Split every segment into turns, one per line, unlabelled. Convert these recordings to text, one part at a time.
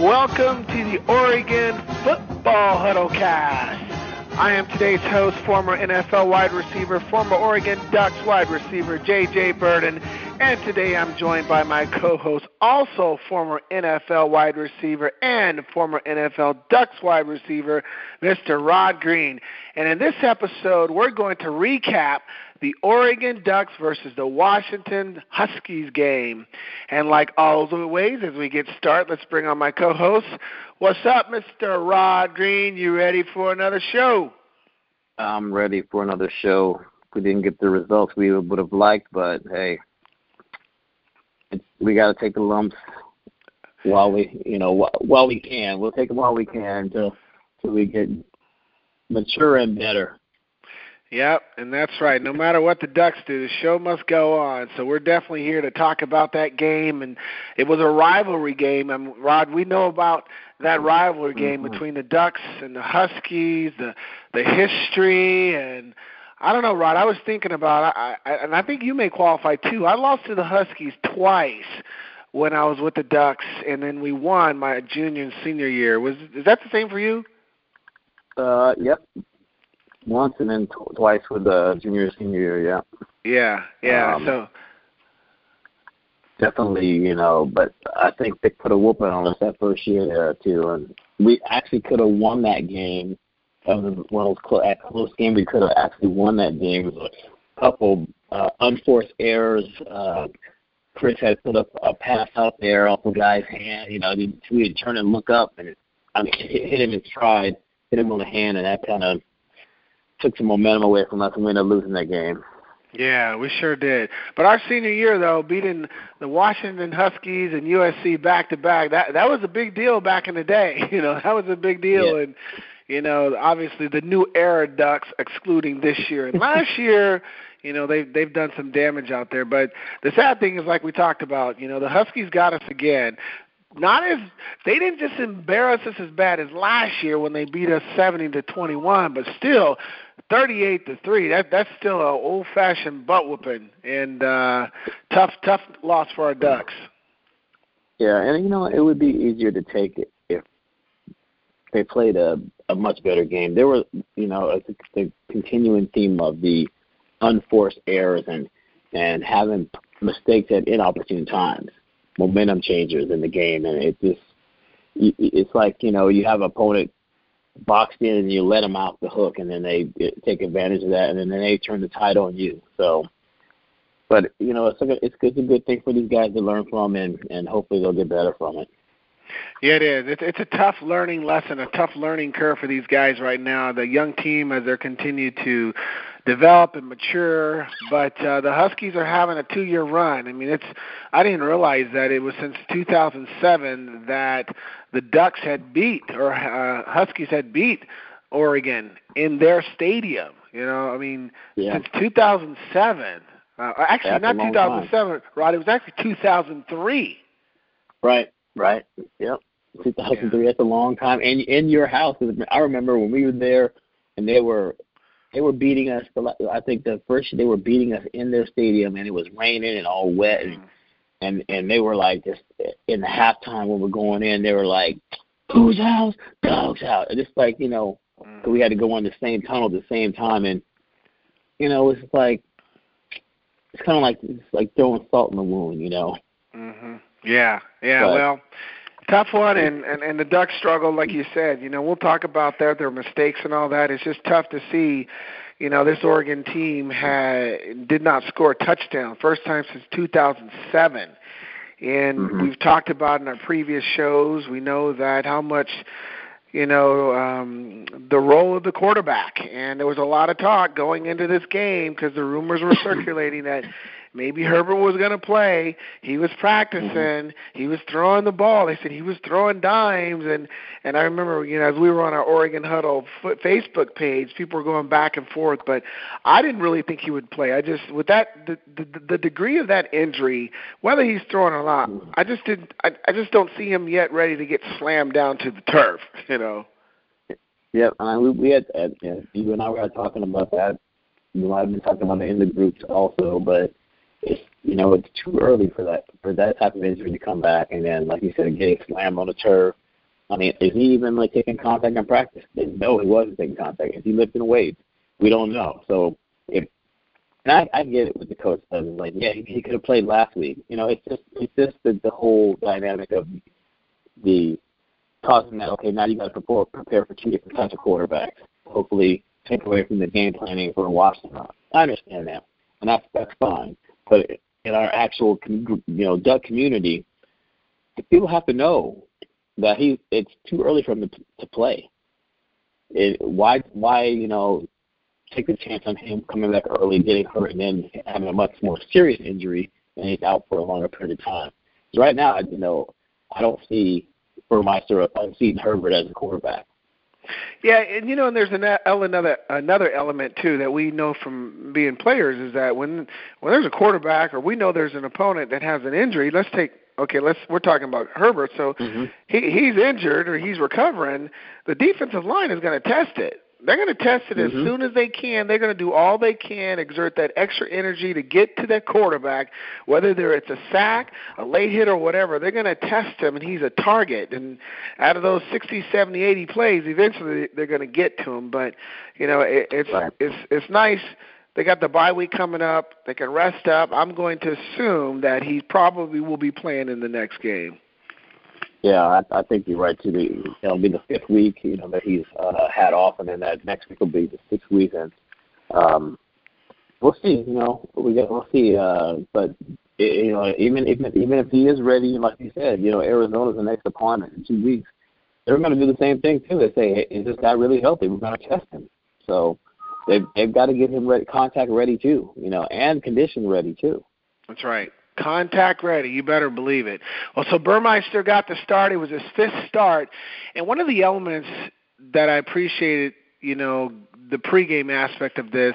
Welcome to the Oregon Football Huddle Cast. I am today's host, former NFL wide receiver, former Oregon Ducks wide receiver, J.J. Birden, and today I'm joined by my co-host, also former NFL wide receiver and former NFL Ducks wide receiver, Mr. Rod Green. And in this episode, we're going to recap the Oregon Ducks versus the Washington Huskies game. And like always, as we get started, let's bring on my co-host. What's up, Mr. Rod Green? You ready for another show?
I'm ready for another show. We didn't get the results we would have liked, but hey, we got to take the lumps while we, you know, while we can. We'll take them while we can until, until we get mature and better.
Yep, and that's right. No matter what the Ducks do, the show must go on. So we're definitely here to talk about that game, and it was a rivalry game. And Rod, we know about that rivalry game mm-hmm. between the Ducks and the Huskies, the the history, and I don't know, Rod. I was thinking about, I, I, and I think you may qualify too. I lost to the Huskies twice when I was with the Ducks, and then we won my junior and senior year. Was is that the same for you?
Uh, yep, once and then tw- twice with the junior senior year. Yeah.
Yeah, yeah. Um, so
definitely, you know, but I think they put a whooping on us that first year there too, and we actually could have won that game. That was one of those close, at close game. We could have actually won that game. It was a couple uh, unforced errors. Uh, Chris had put up a pass out there off the guy's hand. You know, he, he would turn and look up, and it, I mean, hit, hit him in stride, hit him on the hand, and that kind of took some momentum away from us, and we ended up losing that game.
Yeah, we sure did. But our senior year, though, beating the Washington Huskies and USC back to back, that that was a big deal back in the day. You know, that was a big deal, yeah. and you know, obviously the new era Ducks, excluding this year and last year. You know, they've they've done some damage out there. But the sad thing is, like we talked about, you know, the Huskies got us again not as they didn't just embarrass us as bad as last year when they beat us seventy to twenty one, but still thirty eight to three. That that's still an old fashioned butt whooping and uh tough tough loss for our Ducks.
Yeah, and you know it would be easier to take it if they played a a much better game. There were you know the continuing theme of the unforced errors and and having mistakes at inopportune times momentum changers in the game, and it just it's like you know you have opponent boxed in and you let them out the hook, and then they take advantage of that, and then they turn the tide on you. So, but you know it's a it's, it's a good thing for these guys to learn from, and and hopefully they'll get better from it.
Yeah, it is. It's, it's a tough learning lesson, a tough learning curve for these guys right now. The young team, as they're continue to develop and mature. But uh, the Huskies are having a two-year run. I mean, it's I didn't realize that it was since 2007 that the Ducks had beat or uh, Huskies had beat Oregon in their stadium. You know, I mean, yeah. since 2007. Uh, actually,
That's
not 2007, time. Rod. It was actually 2003.
Right. Right. Yep. 2003. Yeah. That's a long time. And in your house, I remember when we were there, and they were they were beating us. I think the first they were beating us in their stadium, and it was raining and all wet, and and and they were like just in the halftime when we're going in, they were like, "Who's house? Dog's out!" And just like you know, mm. we had to go on the same tunnel at the same time, and you know, it's like it's kind of like it's like throwing salt in the wound, you know.
Mhm. Yeah. Yeah. But, well tough one and, and and the ducks struggle like you said. You know we'll talk about that their mistakes and all that. It's just tough to see you know this oregon team had did not score a touchdown. First time since 2007 and mm-hmm. we've talked about in our previous shows we know that how much you know um the role of the quarterback. And there was a lot of talk going into this game because the rumors were circulating that maybe Herbert was going to play. He was practicing. Mm-hmm. He was throwing the ball. They said he was throwing dimes, and and I remember you know as we were on our Oregon Huddle Facebook page, people were going back and forth. But I didn't really think he would play. I just with that the the, the degree of that injury, whether he's throwing not, mm-hmm. I just didn't. I, I just don't see him yet ready to get slammed down to the turf. You know.
Yep, I, we, we had uh, you and I were talking about that. You know, I've been talking about it in the groups also, but you know it's too early for that for that type of injury to come back, and then like you said, getting slammed on the turf. I mean, is he even like taking contact in practice? No, he wasn't taking contact. Is he lifting weights? We don't know. So if and I, I get it with the coach says like, yeah, he, he could have played last week. You know, it's just it's just the, the whole dynamic of the causing that. Okay, now you got to prepare prepare for two different types of quarterbacks. Hopefully, take away from the game planning for Washington. I understand that, and that's that's fine. But in our actual, you know, duck community, people have to know that he it's too early for him to, to play. It, why why you know take a chance on him coming back early, getting hurt, and then having a much more serious injury, and he's out for a longer period of time. So Right now, you know, I don't see Burmaster, I'm seeing Herbert as a quarterback.
Yeah, and you know, and there's an, another another element too that we know from being players is that when when there's a quarterback or we know there's an opponent that has an injury, let's take okay, let's we're talking about Herbert, so mm-hmm. he he's injured or he's recovering, the defensive line is going to test it. They're going to test it mm-hmm. as soon as they can. They're going to do all they can, exert that extra energy to get to that quarterback, whether there it's a sack, a late hit, or whatever. They're going to test him, and he's a target. And out of those 60, 70, 80 plays, eventually they're going to get to him. But you know, it, it's right. it's it's nice. They got the bye week coming up. They can rest up. I'm going to assume that he probably will be playing in the next game.
Yeah, I, I think you're right too. The, it'll be the fifth week, you know, that he's uh, had off, and then that next week will be the sixth week, and um, we'll see. You know, we get, we'll see. Uh, but you know, even even even if he is ready, like you said, you know, Arizona's the next opponent in two weeks. They're going to do the same thing too. They say, hey, is this guy really healthy? We're going to test him. So they've they've got to get him ready, contact ready too, you know, and condition ready too.
That's right. Contact ready. You better believe it. Well, so Burmaster got the start. It was his fifth start. And one of the elements that I appreciated, you know, the pregame aspect of this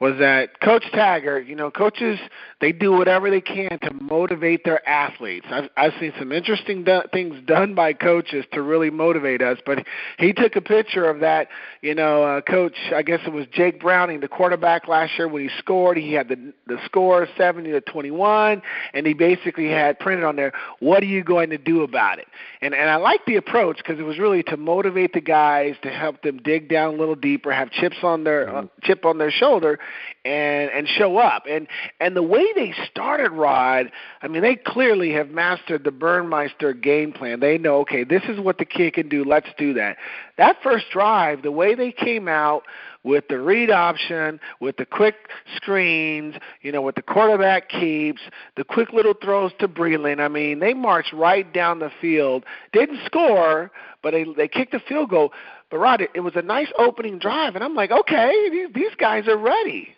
was that Coach Taggart, you know, coaches they do whatever they can to motivate their athletes. I've I've seen some interesting do- things done by coaches to really motivate us, but he took a picture of that, you know, uh, coach, I guess it was Jake Browning, the quarterback last year when he scored, he had the the score 70 to 21 and he basically had printed on there, what are you going to do about it? And and I like the approach because it was really to motivate the guys to help them dig down a little deeper, have chips on their uh, chip on their shoulder and and show up. And and the way they started Rod, I mean, they clearly have mastered the Burmaster game plan. They know, okay, this is what the kid can do. Let's do that. That first drive, the way they came out with the read option, with the quick screens, you know, with the quarterback keeps, the quick little throws to Breeland. I mean, they marched right down the field. Didn't score, but they they kicked a field goal. But Rod, it, it was a nice opening drive, and I'm like, okay, these these guys are ready.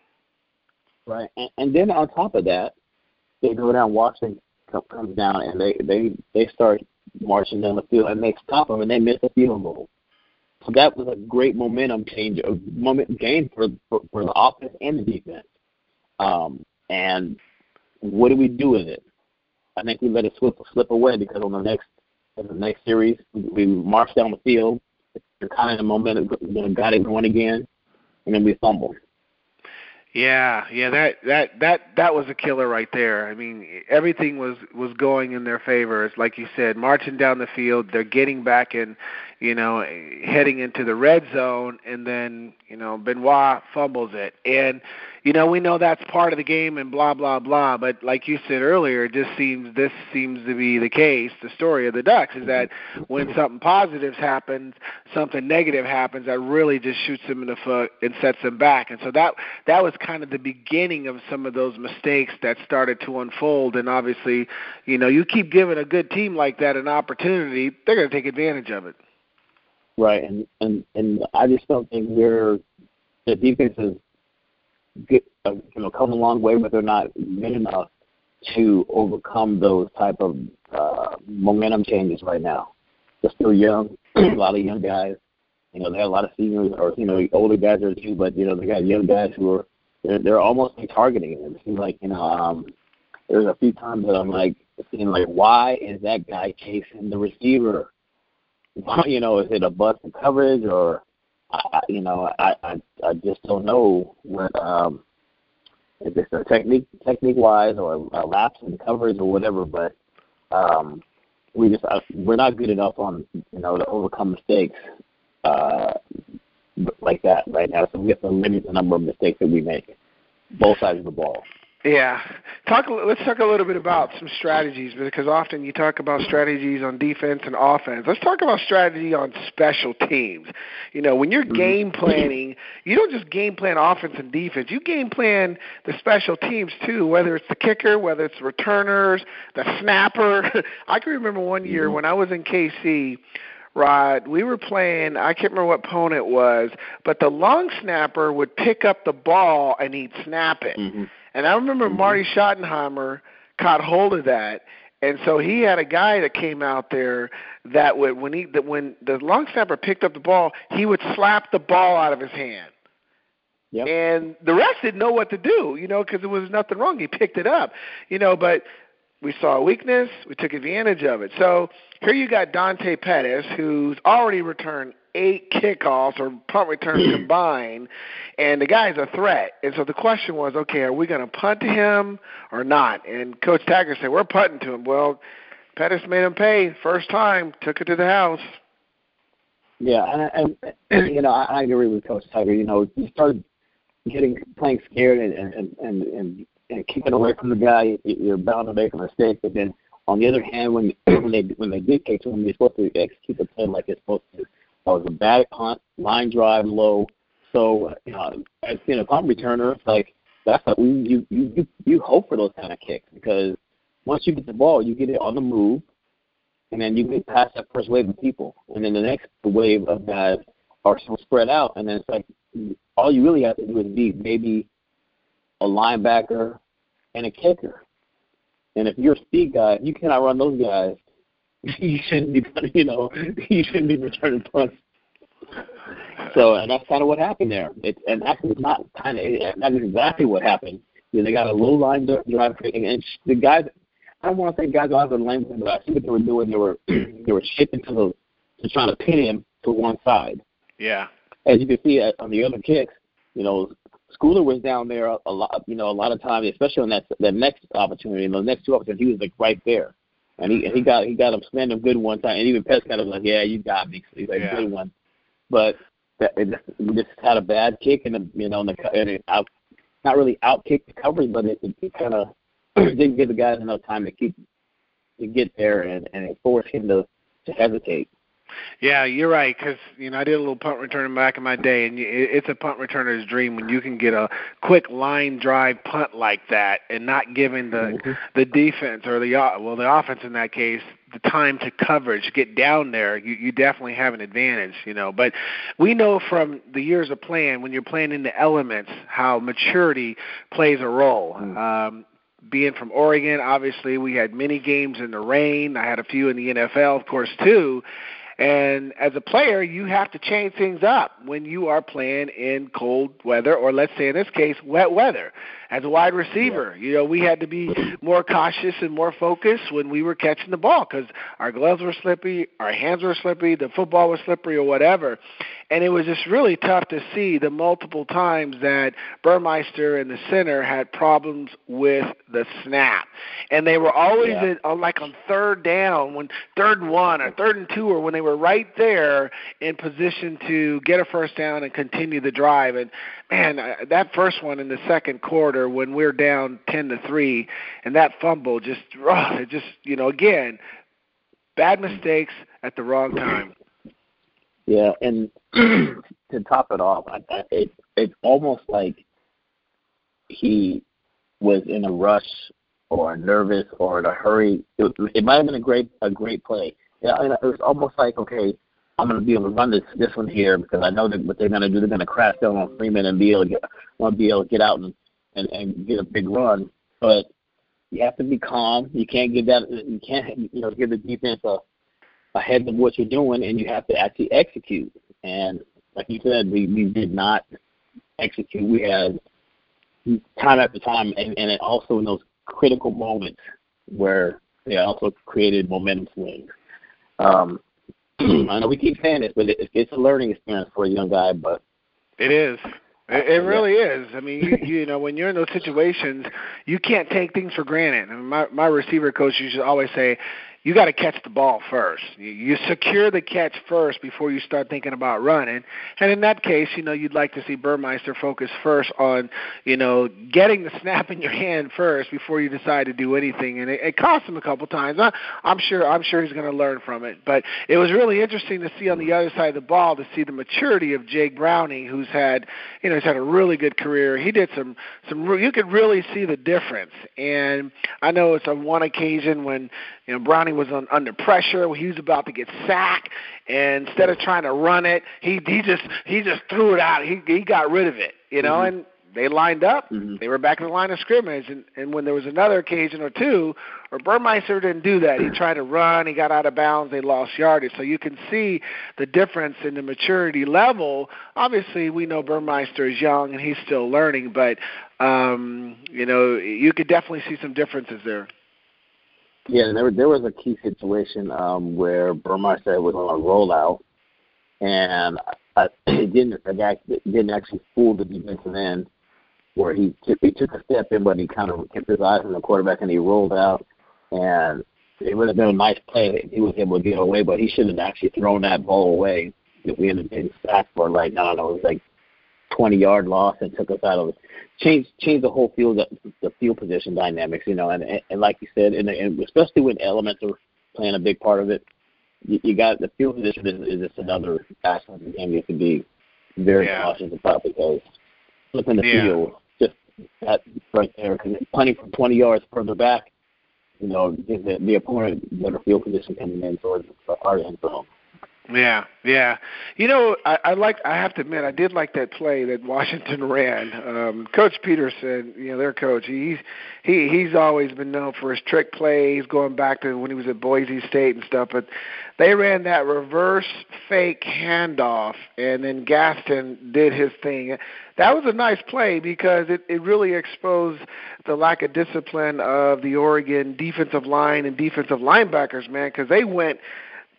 Right, and, and then on top of that, they go down. Washington comes down, and they they they start marching down the field, and they stop them, and they miss a field goal. So that was a great momentum change, a moment gain for, for for the offense and the defense. Um, and what do we do with it? I think we let it slip slip away because on the next in the next series we, we marched down the field you're kind of the momentum, got it going again, and then we fumble.
Yeah, yeah, that that that that was a killer right there. I mean, everything was was going in their favor. It's like you said, marching down the field, they're getting back in, you know, heading into the red zone, and then you know Benoit fumbles it, and you know we know that's part of the game and blah blah blah. But like you said earlier, it just seems this seems to be the case. The story of the Ducks is that when mm-hmm. something positive happens, something negative happens that really just shoots them in the foot and sets them back. And so that that was kind of the beginning of some of those mistakes that started to unfold. And obviously, you know, you keep giving a good team like that an opportunity, they're going to take advantage of it.
Right, and and and I just don't think we're the defense is good, uh, you know, come a long way, but they're not good enough to overcome those type of uh, momentum changes right now. They're still young, a lot of young guys. You know, they have a lot of seniors or you know older guys there too, but you know they got young guys who are they're they're almost like targeting it. It seems like you know um, there's a few times that I'm like seeing like why is that guy chasing the receiver? you know, is it a bust in coverage or I, you know I, I I just don't know what um if it's a technique technique wise or a lapse in coverage or whatever, but um we just uh, we're not good enough on you know to overcome mistakes uh, like that right now. So we have to limit the number of mistakes that we make, both sides of the ball.
Yeah, talk. Let's talk a little bit about some strategies because often you talk about strategies on defense and offense. Let's talk about strategy on special teams. You know, when you're mm-hmm. game planning, you don't just game plan offense and defense. You game plan the special teams too, whether it's the kicker, whether it's returners, the snapper. I can remember one year mm-hmm. when I was in KC. Rod, we were playing, I can't remember what opponent it was, but the long snapper would pick up the ball and he'd snap it. Mm-hmm. And I remember mm-hmm. Marty Schottenheimer caught hold of that. And so he had a guy that came out there that would when he that when the long snapper picked up the ball, he would slap the ball out of his hand. Yep. And the rest didn't know what to do, you know, because there was nothing wrong. He picked it up, you know. But we saw a weakness, we took advantage of it. So here you got Dante Pettis, who's already returned eight kickoffs or punt returns combined, and the guy's a threat. And so the question was, okay, are we going to punt to him or not? And Coach Taggart said, we're punting to him. Well, Pettis made him pay first time, took it to the house.
Yeah, and, and you know I, I agree with Coach Taggart. You know, you start getting playing scared and and and and, and keeping away from the guy, you're bound to make a mistake. But then on the other hand, when when they when they did kick to him, you're supposed to execute the play like it's supposed to. Was a bad punt, line drive low. So, uh, you know, as being a punt returner, like that's what you you you you hope for those kind of kicks because once you get the ball, you get it on the move, and then you get past that first wave of people, and then the next wave of guys are so spread out, and then it's like all you really have to do is beat maybe a linebacker and a kicker. And if you're a speed guy, you cannot run those guys you shouldn't be, you know, you shouldn't be returning punts. So, and that's kind of what happened there. It, and it's not kind of that's exactly what happened. You know, they got a low line drive, and the guys. I don't want to say guys out of the lane, but I see what they were doing. They were they were shifting to the to trying to pin him to one side.
Yeah.
As you can see uh, on the other kicks, you know, Schooler was down there a, a lot. You know, a lot of times, especially on that that next opportunity, and the next two opportunities, he was like right there and he he got he got him slammed him good one time, and even Pettis kind of like, yeah, you got me. He's like, yeah. good one, but that, it just, we just had a bad kick, and the, you know, and, the, and it out, not really out kick the coverage, but it, it, it kind of didn't give the guys enough time to keep to get there, and and it forced him to to hesitate.
Yeah, you're right. Because you know I did a little punt returning back in my day, and it's a punt returner's dream when you can get a quick line drive punt like that, and not giving the mm-hmm. the defense or the well the offense in that case the time to coverage, get down there, you, you definitely have an advantage, you know. But we know from the years of playing, when you're playing in the elements, how maturity plays a role. Mm. Um, being from Oregon, obviously we had many games in the rain. I had a few in the NFL, of course, too. And as a player, you have to change things up when you are playing in cold weather, or let's say in this case, wet weather as a wide receiver. You know, we had to be more cautious and more focused when we were catching the ball because our gloves were slippy, our hands were slippy, the football was slippery, or whatever. And it was just really tough to see the multiple times that Burmaster and the center had problems with the snap, and they were always yeah. at, uh, like on third down, when third and one or third and two, or when they were right there in position to get a first down and continue the drive. And man, uh, that first one in the second quarter when we're down ten to three, and that fumble just, oh, it just you know again, bad mistakes at the wrong time.
Yeah, and to top it off, I, I, it it's almost like he was in a rush or nervous or in a hurry. It, it might have been a great a great play. Yeah, it was almost like okay, I'm going to be able to run this this one here because I know that what they're going to do. They're going to crash down on Freeman and be able to get want to be able to get out and and, and get a big run. But you have to be calm. You can't give that. You can't you know give the defense a ahead of what you're doing, and you have to actually execute. And like you said, we we did not execute. We had time after time, and, and it also in those critical moments where they also created momentum swings. Um, I know we keep saying this, but it, it's a learning experience for a young guy. But
it is. It, it really is. I mean, you, you know, when you're in those situations, you can't take things for granted. I mean, my my receiver coach used to always say, you got to catch the ball first. You, you secure the catch first before you start thinking about running. And in that case, you know, you'd like to see Burmaster focus first on, you know, getting the snap in your hand first before you decide to do anything. And it, it cost him a couple times. I, I'm sure I'm sure he's going to learn from it. But it was really interesting to see on the other side of the ball to see the maturity of Jake Browning, who's had, you know, he's had a really good career. He did some some. You could really see the difference. And I know it's on one occasion when you know, Browning was on, under pressure. He was about to get sacked, and instead of trying to run it, he he just he just threw it out. He he got rid of it. You know, mm-hmm. and they lined up. Mm-hmm. They were back in the line of scrimmage, and and when there was another occasion or two, or Burmaster didn't do that. He tried to run. He got out of bounds. They lost yardage. So you can see the difference in the maturity level. Obviously, we know Burmaster is young and he's still learning, but um, you know you could definitely see some differences there.
Yeah, there there was a key situation um, where Burmaster was on a rollout, and I, it didn't the guy didn't actually fool the defensive end, where he took, he took a step in, but he kind of kept his eyes on the quarterback and he rolled out, and it would have been a nice play if he was able to get away, but he should have actually thrown that ball away. If we ended up getting sacked for like I don't know, it was like 20 yard loss and took us out of it. Change change the whole field the field position dynamics, you know, and and, and like you said, and, and especially when elements are playing a big part of it, you, you got the field position is, is just another aspect of the game you have to be very yeah. cautious about because flipping the yeah. field just that right there, punting from 20 yards further back, you know, the, the opponent better field position coming in towards our end zone.
Yeah, yeah. You know, I, I like. I have to admit, I did like that play that Washington ran. Um, coach Petersen, you know, their coach, he's he he's always been known for his trick plays, going back to when he was at Boise State and stuff. But they ran that reverse fake handoff, and then Gaskin did his thing. That was a nice play because it, it really exposed the lack of discipline of the Oregon defensive line and defensive linebackers, man, because they went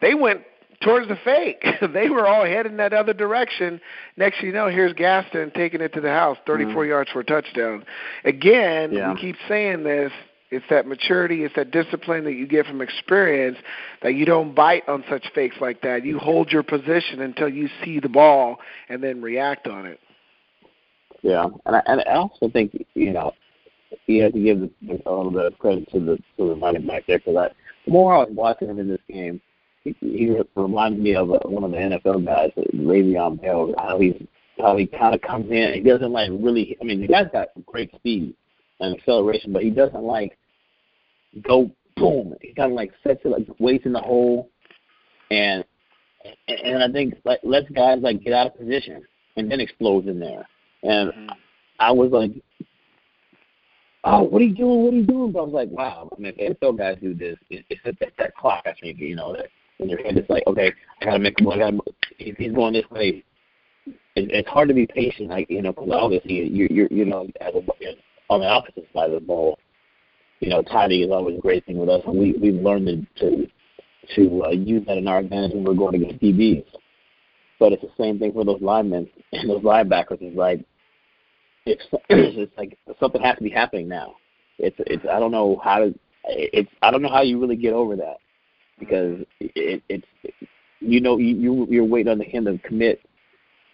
they went towards the fake. they were all heading that other direction. Next thing you know, here's Gaskin taking it to the house, 34 mm-hmm. yards for a touchdown. Again, yeah. we keep saying this. It's that maturity, it's that discipline that you get from experience that you don't bite on such fakes like that. You hold your position until you see the ball and then react on it.
Yeah, and I, and I also think you know you have to give the, a little bit of credit to the to the running back there because I the more I was watching him in this game, he, he reminds me of uh, one of the NFL guys, Le'Veon Bell. How he's how he kind of comes in. He doesn't like really. I mean, the guy's got great speed and acceleration, but he doesn't like go boom. He kind of like sets it like waits in the hole, and and I think like lets guys like get out of position and then explodes in there. And mm-hmm. I was like, oh, what are you doing? What are you doing? But I was like, wow. I mean, if NFL guys do this, it's at that, that clock. I think you know that in your head. It's like, okay, I gotta make. Gotta. He's going this way, it, it's hard to be patient. Like you know, because obviously you're you're you know as a, on the opposite side of the ball, you know, timing is always a great thing with us, and we we've learned to to, to uh, use that in our advantage when we're going against DBs. But it's the same thing for those linemen and those linebackers. It's like it's it's like something has to be happening now. It's it's I don't know how to it's I don't know how you really get over that because it, it's you know you you're waiting on the him to commit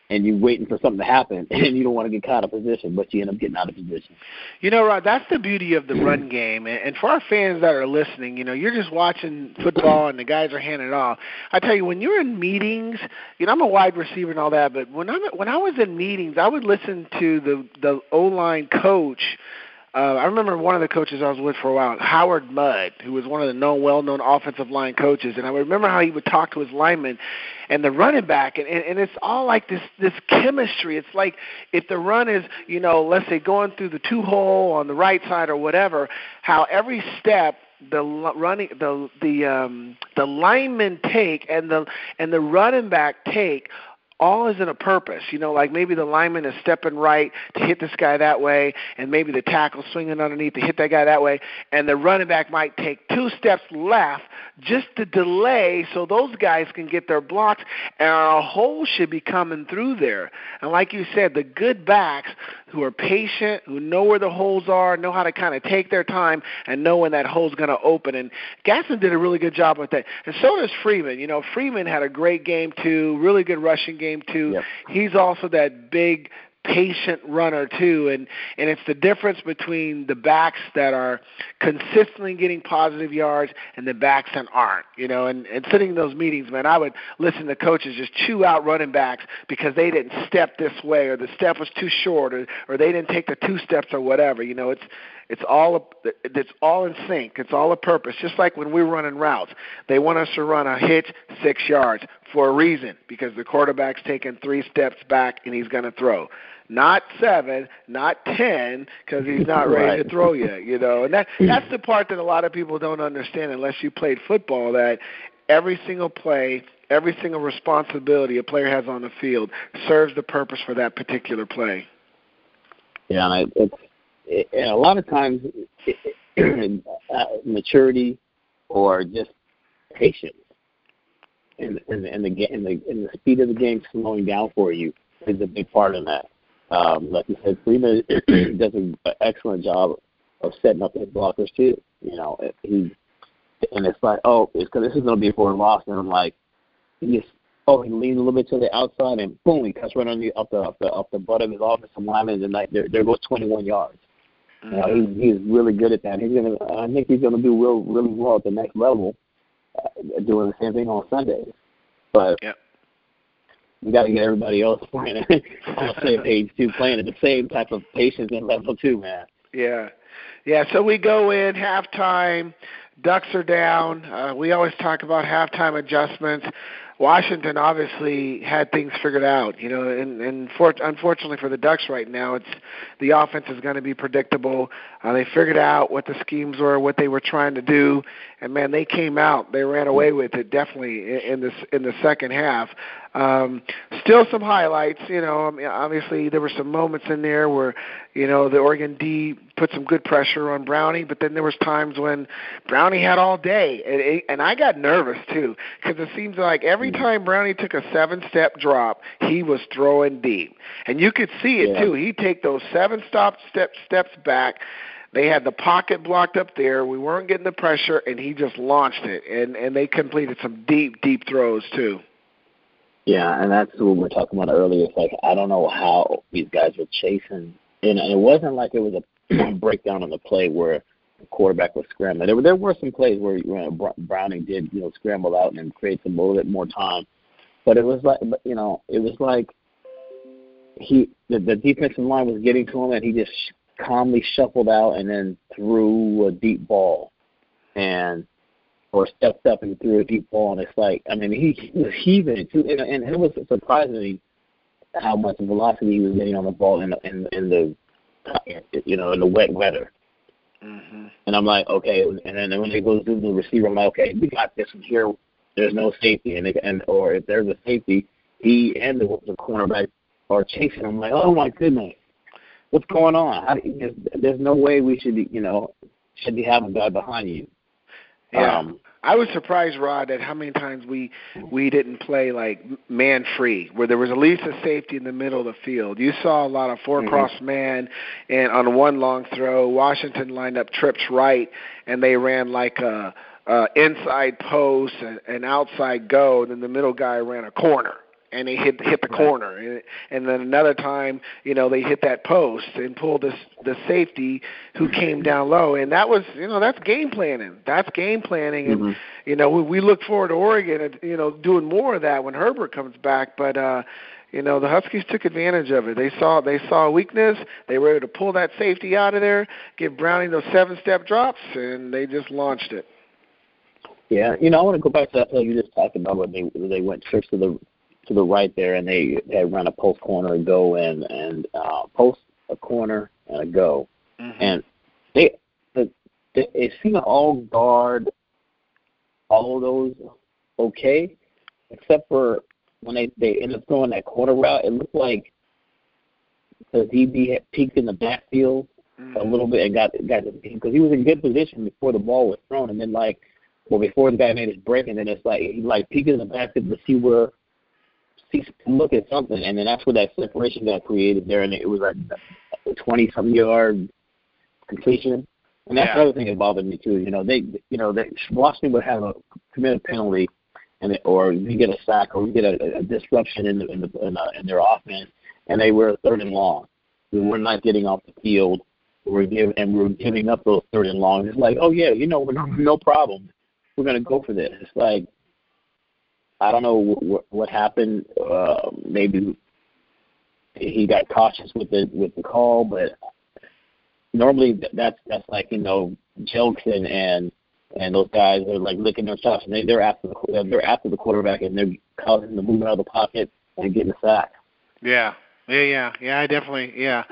and you're waiting for something to happen, and you don't want to get caught out of position, but you end up getting out of position.
You know, Rod, that's the beauty of the run game. And for our fans that are listening, you know, you're just watching football and the guys are handing it off. I tell you, when you're in meetings, you know, I'm a wide receiver and all that, but when I'm when I was in meetings, I would listen to the the O line coach uh, I remember one of the coaches I was with for a while, Howard Mudd, who was one of the known, well-known offensive line coaches, and I remember how he would talk to his linemen and the running back, and, and, and it's all like this this chemistry. It's like if the run is, you know, let's say going through the two hole on the right side or whatever, how every step the running the the um the linemen take and the and the running back take all is in a purpose. You know, like maybe the lineman is stepping right to hit this guy that way, and maybe the tackle swinging underneath to hit that guy that way, and the running back might take two steps left just to delay so those guys can get their blocks, and our hole should be coming through there. And like you said, the good backs, who are patient, who know where the holes are, know how to kind of take their time, and know when that hole's going to open. And Gaskin did a really good job with that, and so does Freeman. You know, Freeman had a great game too, really good rushing game too. Yep. He's also that big patient runner too. And and it's the difference between the backs that are consistently getting positive yards and the backs that aren't you know? And and sitting in those meetings man i would listen to coaches just chew out running backs because they didn't step this way or the step was too short or or they didn't take the two steps or whatever you know? It's it's all it's all in sync. It's all a purpose. Just like when we're running routes, they want us to run a hitch six yards for a reason because the quarterback's taking three steps back and he's going to throw not seven, not ten, because he's not ready
right.
to throw yet. You know, and that that's the part that a lot of people don't understand unless you played football. That every single play, every single responsibility a player has on the field serves the purpose for that particular play.
Yeah, and it's it, a lot of times uh, maturity or just patience and and, and the and the and the speed of the game slowing down for you is a big part of that. Um, like you said, Freeman does an excellent job of setting up his blockers too. You know, he and it's like, oh, it's cause this is to be for a loss, and I'm like, he just oh, he leans a little bit to the outside, and boom, he cuts right on the up the up the up the butt of his offensive lineman, and like there there goes 21 yards. You know, he's really good at that. He's gonna, I think he's gonna do real really well at the next level, uh, doing the same thing on Sundays. But
yep
we got to get everybody else playing on the same page too, playing at the same type of patience and level too, man.
Yeah, yeah. So we go in halftime. Ducks are down. Uh, we always talk about halftime adjustments. Washington obviously had things figured out, you know, and, and for, unfortunately for the Ducks right now, it's the offense is going to be predictable. Uh, they figured out what the schemes were, what they were trying to do, and man, they came out, they ran away with it definitely in, in this in the second half. Um, still some highlights, you know. I mean, obviously, there were some moments in there where, you know, the Oregon D put some good pressure on Brownie, but then there was times when Brownie had all day, and, it, and I got nervous too because it seems like every time Brownie took a seven-step drop, he was throwing deep, and you could see it
yeah.
too. He take those seven-stop step steps back. They had the pocket blocked up there. We weren't getting the pressure, and he just launched it. And and they completed some deep, deep throws too.
Yeah, and that's what we were talking about earlier. It's like I don't know how these guys were chasing, and it wasn't like it was a breakdown on the play where the quarterback was scrambling. There were there were some plays where you know, Browning did you know scramble out and create some a little bit more time, but it was like you know it was like he the, the defensive line was getting to him and he just calmly shuffled out and then threw a deep ball, and or stepped up and threw a deep ball, and it's like I mean he, he was heaving too, and, and it was surprising how much velocity he was getting on the ball in the, in, in the you know in the wet weather.
Mm-hmm.
And I'm like, okay, and then when they go to the receiver, I'm like, okay, we got this one here. There's no safety, and they, and or if there's a safety, he and the, the cornerback are chasing. I'm like, oh my goodness, what's going on? How, there's, there's no way we should, you know, should be having a guy behind you.
Yeah. Um, I was surprised, Rod, at how many times we we didn't play like man free, where there was at least a safety in the middle of the field. You saw a lot of four mm-hmm. cross man, and on one long throw, Washington lined up trips right, and they ran like a, a inside post and an outside go, and then the middle guy ran a corner and they hit hit the corner and, and then another time you know they hit that post and pulled this the safety who came down low and that was you know that's game planning that's game planning and
mm-hmm.
you know we, we look forward to Oregon and you know doing more of that when Herbert comes back but uh you know the Huskies took advantage of it. They saw they saw a weakness. They were able to pull that safety out of there, give Browning those seven step drops, and they just launched it.
Yeah, you know I want to go back to that play you just talked about when they they went trips to the to the right there, and they they run a post corner and go in and uh, post a corner and a go,
mm-hmm.
and they the, they, it seemed to all guard all of those okay, except for when they they end up throwing that corner route. It looked like the DB had peeked in the backfield
mm-hmm.
a little bit and got got because he was in good position before the ball was thrown, and then like well before the guy made his break, and then it's like he like peeked in the backfield to see where see look at something, and then that's where that separation got created there, and it was like a twenty something yard completion. And that's yeah. another thing that bothered me too. You know, they you know they Washington would have a commit a penalty, and they, or we get a sack or we get a, a disruption in the, in, the, in, uh, in their offense, and they were third and long. We were not getting off the field. We were giving and we were giving up those third and longs. It's like, oh yeah, you know, no problem. We're gonna go for this. It's like I don't know what, what happened. Uh, maybe he got cautious with the with the call, but normally that's that's like you know jokes and and and those guys are like licking their chops and they, they're after the they're after the quarterback and they're causing the movement out of the pocket and getting a sack.
Yeah, yeah, yeah, yeah. I definitely yeah.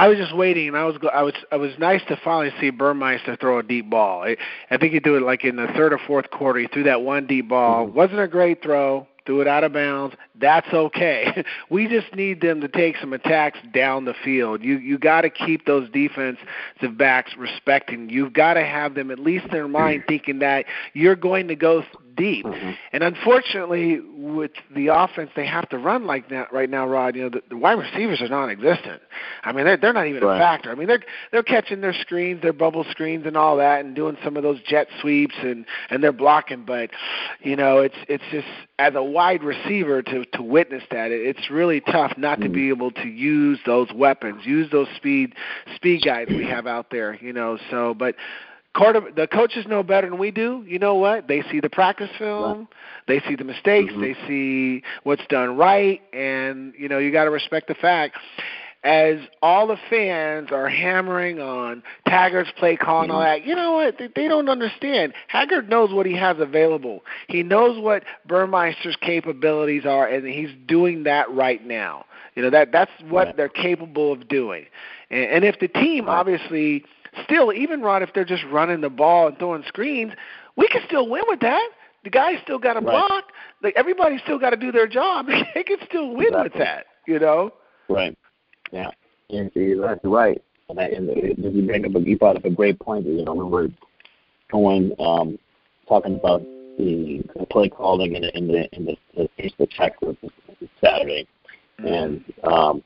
I was just waiting, and I was I was I was nice to finally see Burmaster throw a deep ball. I, I think he threw it like in the third or fourth quarter. He threw that one deep ball. Mm-hmm. wasn't a great throw. Threw it out of bounds. That's okay. we just need them to take some attacks down the field. You you got to keep those defensive backs respecting. You've got to have them at least in their mind thinking that you're going to go deep. Mm-hmm. And unfortunately, with the offense they have to run like that right now, Rod, you know, the, the wide receivers are non-existent. I mean, they're they're not even right. a factor. I mean, they're they're catching their screens, their bubble screens, and all that, and doing some of those jet sweeps, and and they're blocking. But you know, it's it's just as a wide receiver to to witness that, it, it's really tough not to be able to use those weapons, use those speed speed guys we have out there. You know, so but quarter the coaches know better than we do. You know what? They see the practice film, they see the mistakes, mm-hmm. they see what's done right, and you know you got to respect the fact. As all the fans are hammering on Taggart's play call and all that, you know what? They, they don't understand. Taggart knows what he has available. He knows what Burmaster's capabilities are, and he's doing that right now. You know that that's what right. they're capable of doing. And, and if the team right. obviously still, even Rod, if they're just running the ball and throwing screens, we can still win with that. The guys still got to right. block. Like everybody's still got to do their job. they can still win exactly. with that. You know.
Right. Yeah. And that's right. And, that, and you bring up you brought up a great point. You know, we were going um, talking about the, the play calling in the in the in the, the Facebook chat group Saturday, and um,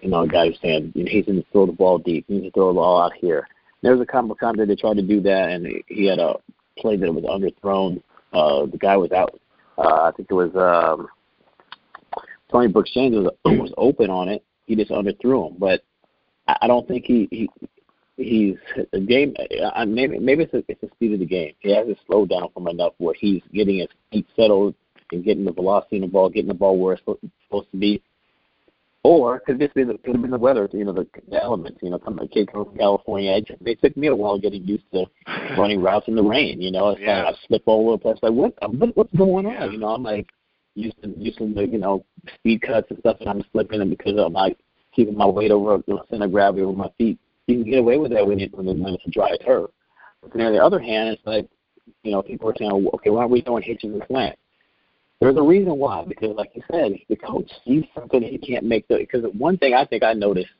you know, a guy was saying you know, he's going to throw the ball deep. He needs to throw the ball out here. There was a couple of that they tried to do that, and he had a play that was underthrown. Uh, the guy was out. Uh, I think it was um, Tony Brooks James was, was open on it. He just underthrew him, but I don't think he he he's a game. Uh, maybe maybe it's, a, it's the speed of the game. He hasn't slowed down from enough where he's getting his feet settled and getting the velocity in the ball, getting the ball where it's supposed to be. Or could this be the could have been the weather, you know, the, the elements, you know, coming a kid from California. It, it took me a while getting used to running routes in the rain. You know, it's yeah. like I slip all over the place. Like what, what what's going on? Yeah. You know, I'm like used to the you know speed cuts and stuff, and I'm slipping, and because I'm like keeping my weight over the center of gravity over my feet, you can get away with that when, it, when, when it's a dry turf. But then on the other hand, it's like you know people are saying, okay, why are we throwing hitches and slants? There's a reason why, because like you said, the coach sees something he can't make the. Because one thing I think I noticed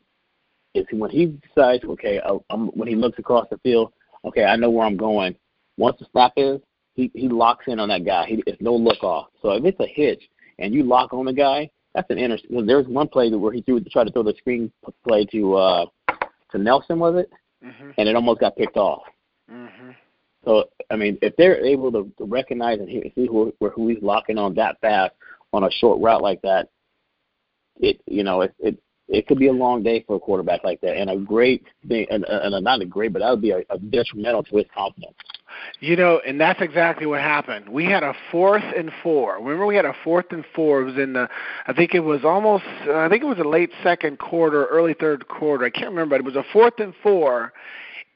is when he decides, okay, I'm, when he looks across the field, okay, I know where I'm going. Once the snap is, he he locks in on that guy. He, it's no look off. So if it's a hitch and you lock on the guy, that's an inter. There's one play where he threw to try to throw the screen play to uh to Nelson, was it? Mm-hmm. And it almost got picked off. Mm-hmm. So I mean, if they're able to, to recognize and see who who he's locking on that fast on a short route like that, it you know it it it could be a long day for a quarterback like that, and a great thing, and, and not a great, but that would be a, a detrimental to his confidence.
You know, and that's exactly what happened. We had a fourth and four. Remember, we had a fourth and four. It was in the, I think it was almost, I think it was a late second quarter, early third quarter. I can't remember. But it was a fourth and four,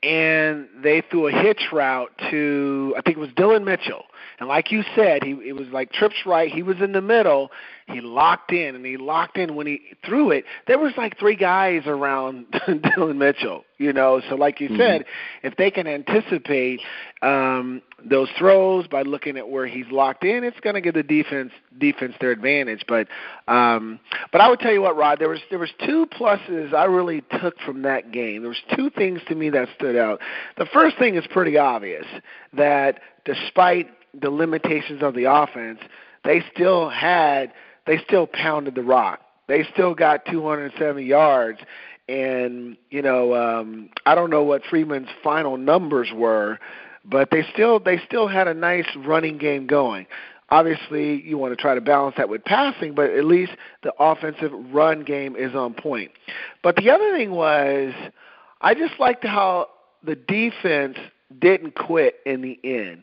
and they threw a hitch route to I think it was Dillon Mitchell. And like you said, he it was like trips right. He was in the middle, he locked in and he locked in when he threw it. There was like three guys around Dillon Mitchell, you know. So like you mm-hmm. said, if they can anticipate um those throws by looking at where he's locked in, it's going to give the defense defense their advantage. But um but I would tell you what, Rod, there was there was two pluses I really took from that game. There was two things to me that stood out. The first thing is pretty obvious that despite the limitations of the offense, they still had they still pounded the rock. They still got 270 yards, And you know, um, I don't know what Freeman's final numbers were, but they still they still had a nice running game going. Obviously, you want to try to balance that with passing, but at least the offensive run game is on point. But the other thing was, I just liked how the defense didn't quit in the end.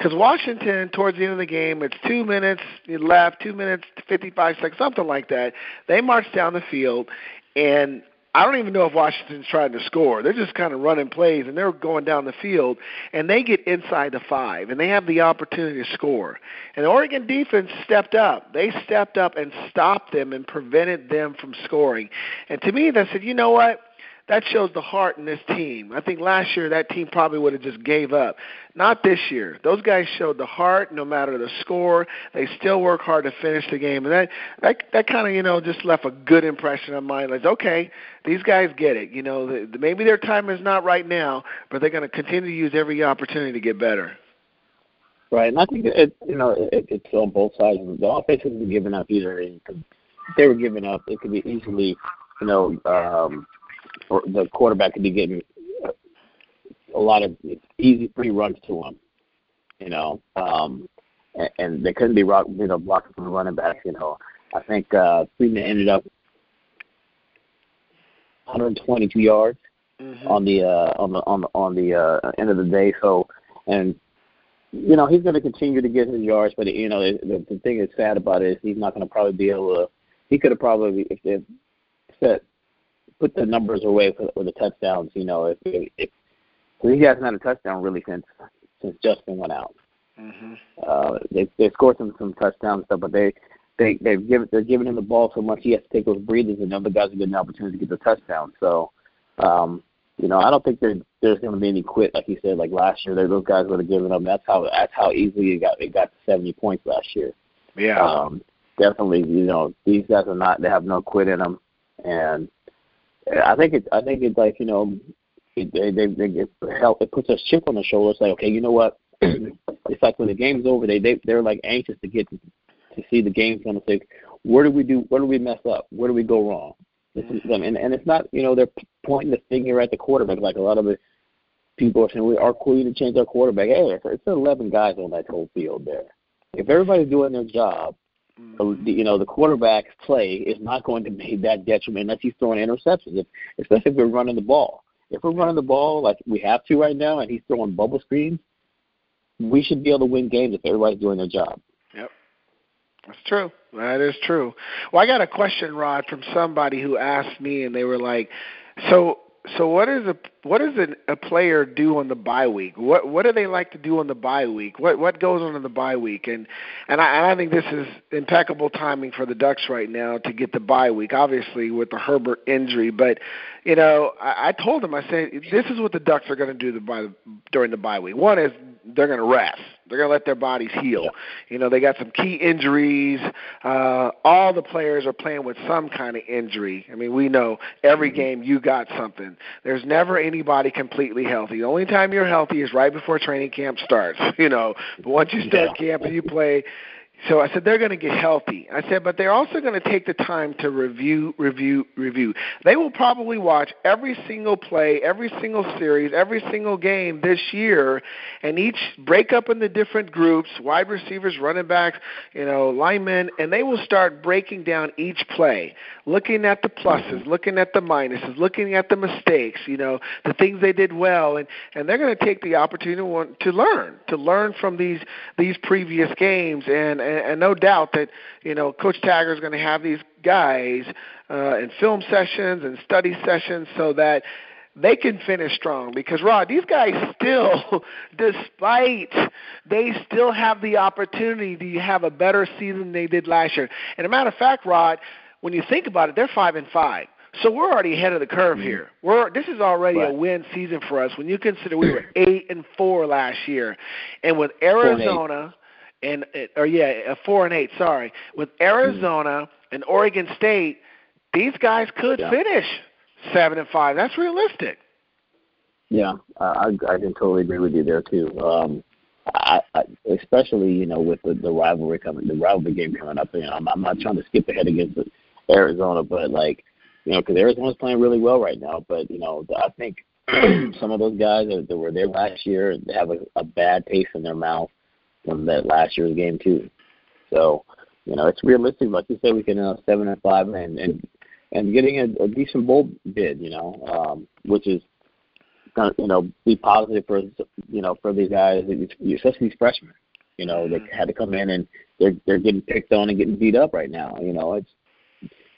Because Washington, towards the end of the game, it's two minutes left, two minutes, 55 seconds, something like that. They march down the field, and I don't even know if Washington's trying to score. They're just kind of running plays, and they're going down the field, and they get inside the five, and they have the opportunity to score. And the Oregon defense stepped up. They stepped up and stopped them and prevented them from scoring. And to me, they said, you know what? That shows the heart in this team. I think last year that team probably would have just gave up. Not this year. Those guys showed the heart no matter the score. They still work hard to finish the game. And that that that kind of, you know, just left a good impression on my like, okay, these guys get it. You know, the, the, maybe their time is not right now, but they're going to continue to use every opportunity to get better.
Right, and I think it, you know, it, it's on both sides. The offense has been giving up either. They were giving up. It could be easily, you know, um, or the quarterback could be getting a lot of easy free runs to him, you know, um, and, and they couldn't be rock, you know blocking from the running back. You know, I think uh, Freeman ended up 122 yards mm-hmm. on the uh, on the on the on the uh, end of the day. So, and you know he's going to continue to get his yards, but you know the, the thing that's sad about it is he's not going to probably be able to. He could have probably if they set put the numbers away for, for the touchdowns. You know, if, if, if he hasn't had a touchdown really since since Justin went out. Mm-hmm. Uh, they they scored some some touchdowns stuff, but they they they've given they're giving him the ball so much he has to take those breathers, and other guys are getting the opportunity to get the touchdown. So, um, you know, I don't think there there's going to be any quit like you said like last year. Those guys would have given up. That's how that's how easily it got it got to 70 points last year.
Yeah. Um,
definitely, you know, these guys are not they have no quit in them, and I think it. I think it's like you know, it, they they they get help. It puts a chip on the shoulder. It's like okay, you know what? it's like when the game's over, they they they're like anxious to get to, to see the game's going to say, where do we do? Where do we mess up? Where do we go wrong? This is them, and and it's not you know they're pointing the finger at the quarterback like a lot of people are saying we are cool to change our quarterback. Hey, it's, it's 11 guys on that whole field there. If everybody's doing their job, You know, the quarterback's play is not going to be that detriment unless he's throwing interceptions, if, especially if we're running the ball. If we're running the ball like we have to right now, and he's throwing bubble screens, we should be able to win games if everybody's doing their job.
Yep. That's true. That is true. Well, I got a question, Rod, from somebody who asked me, and they were like, "So so what is a what does a, a player do on the bye week? What what do they like to do on the bye week? What what goes on in the bye week? And and I, and I think this is impeccable timing for the Ducks right now to get the bye week. Obviously with the Herbert injury, but you know I, I told them I said this is what the Ducks are going to do the bye, during the bye week. One is they're going to rest. They're going to let their bodies heal. Yeah. You know, they got some key injuries. Uh, all the players are playing with some kind of injury. I mean, we know every mm-hmm. game you got something. There's never anybody completely healthy. The only time you're healthy is right before training camp starts. You know, but once you start yeah. camp and you play, so I said they're going to get healthy. I said, but they're also going to take the time to review, review, review. They will probably watch every single play, every single series, every single game this year, and each break up into different groups, wide receivers, running backs, you know, linemen, and they will start breaking down each play, looking at the pluses, looking at the minuses, looking at the mistakes, you know, the things they did well, and and they're going to take the opportunity to learn, to learn from these these previous games and and, and no doubt that you know Coach Taggart is going to have these guys uh, in film sessions and study sessions so that they can finish strong because Rod, these guys still, despite they still have the opportunity to have a better season than they did last year. And a matter of fact, Rod, when you think about it, they're five and five. So we're already ahead of the curve mm-hmm. here. We're this is already right. a win season for us. When you consider we were eight and four last year, and with Arizona, and or yeah, four and eight. Sorry, with Arizona mm-hmm. and Oregon State, these guys could yeah. finish seven and five. That's realistic.
Yeah, I I can totally agree with you there too. Um, I, I, especially you know with the, the rivalry coming, the rivalry game coming up. You know, I'm, I'm not trying to skip ahead against Arizona, but like you know, because Arizona's playing really well right now. But you know, I think some of those guys that were there last year have a, a bad taste in their mouth from that last year's game too. So, you know, it's realistic. Like you said, we can uh, seven and five and and and getting a, a decent bowl bid. You know, um, which is to you know be positive for you know for these guys, especially these freshmen. You know, they had to come in and they're they're getting picked on and getting beat up right now. You know, it's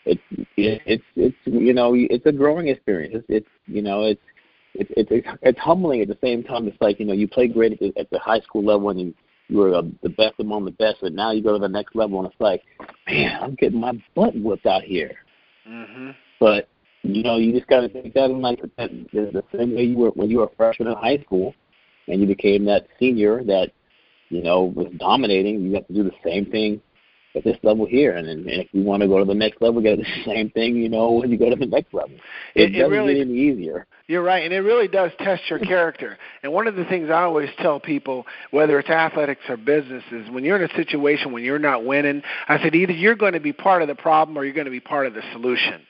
it's it's it's you know it's a growing experience. It's, it's you know it's it's it's it's humbling at the same time. It's like you know you play great at the, at the high school level and you you were uh, the best among the best, but now you go to the next level and it's like, man, I'm getting my butt whipped out here.
Mm-hmm.
But you know, you just got to take that in like that, the, the same way you were when you were a freshman in high school, and you became that senior that you know was dominating. You have to do the same thing at this level here, and, and if you want to go to the next level, get the same thing. You know, when you go to the next level, it, it, doesn't
really,
get any easier.
You're right, and it really does test your character. And one of the things I always tell people, whether it's athletics or business, is when you're in a situation when you're not winning, I said either you're going to be part of the problem or you're going to be part of the solution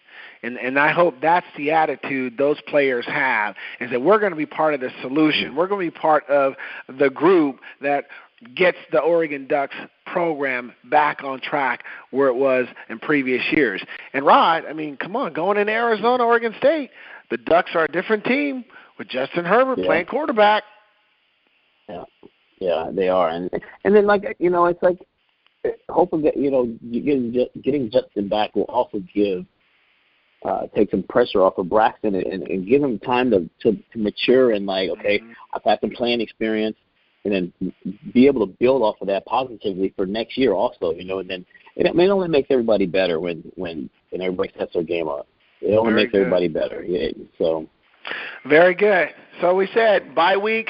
and and I hope that's the attitude those players have is that we're going to be part of the solution. We're going to be part of the group that gets the Oregon Ducks program back on track where it was in previous years. And Rod, I mean, come on, going into Arizona, Oregon State, the Ducks are a different team with Justin Herbert
yeah.
playing quarterback.
Yeah, yeah, they are, and and then like you know, it's like hopefully you know getting getting Justin back will also give uh, take some pressure off of Braxton and, and, and give him time to, to to mature and like okay, mm-hmm. I've had some playing experience, and then be able to build off of that positively for next year also. You know, and then it, it only makes everybody better when when when everybody sets their game up. It only Very makes good. everybody better. Yeah, so.
Very good. So we said bye week.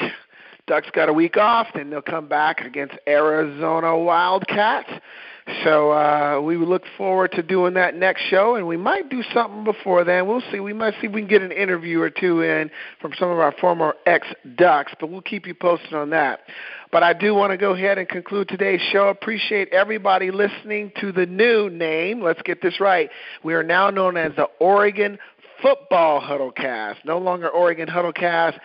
Ducks got a week off, then they'll come back against Arizona Wildcats. So uh, we look forward to doing that next show, and we might do something before then. We'll see. We might see if we can get an interview or two in from some of our former ex Ducks, but we'll keep you posted on that. But I do want to go ahead and conclude today's show. Appreciate everybody listening to the new name. Let's get this right. We are now known as the Oregon Football Huddlecast. No longer Oregon Huddlecast.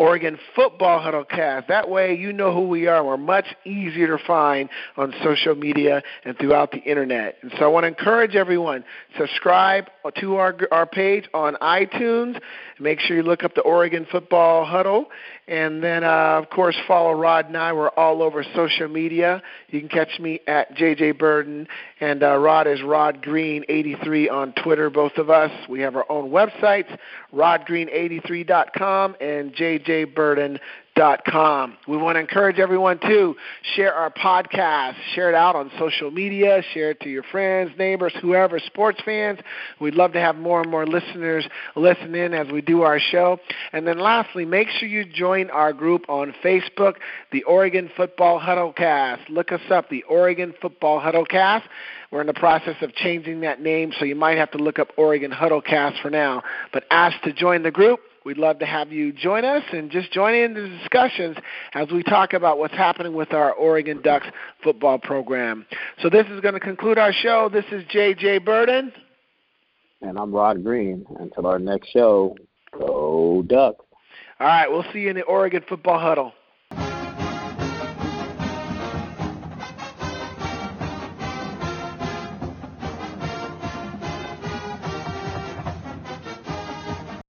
Oregon Football Huddle Cast. That way you know who we are. We're much easier to find on social media and throughout the internet. And so I want to encourage everyone, subscribe to our, our page on iTunes. Make sure you look up the Oregon Football Huddle. And then, uh, of course, follow Rod and I. We're all over social media. You can catch me at JJ Birden. And uh, Rod is Rod Green83 on Twitter, both of us. We have our own websites, rodgreen83.com and jjbirden.com com. We want to encourage everyone to share our podcast, share it out on social media, share it to your friends, neighbors, whoever, sports fans. We'd love to have more and more listeners listen in as we do our show. And then lastly, make sure you join our group on Facebook, the Oregon Football Huddlecast. Look us up, the Oregon Football Huddlecast. We're in the process of changing that name, so you might have to look up Oregon Huddlecast for now. But ask to join the group. We'd love to have you join us and just join in the discussions as we talk about what's happening with our Oregon Ducks football program. So this is going to conclude our show. This is J.J. Birden.
And I'm Rod Green. Until our next show, go Ducks.
All right, we'll see you in the Oregon Football Huddle.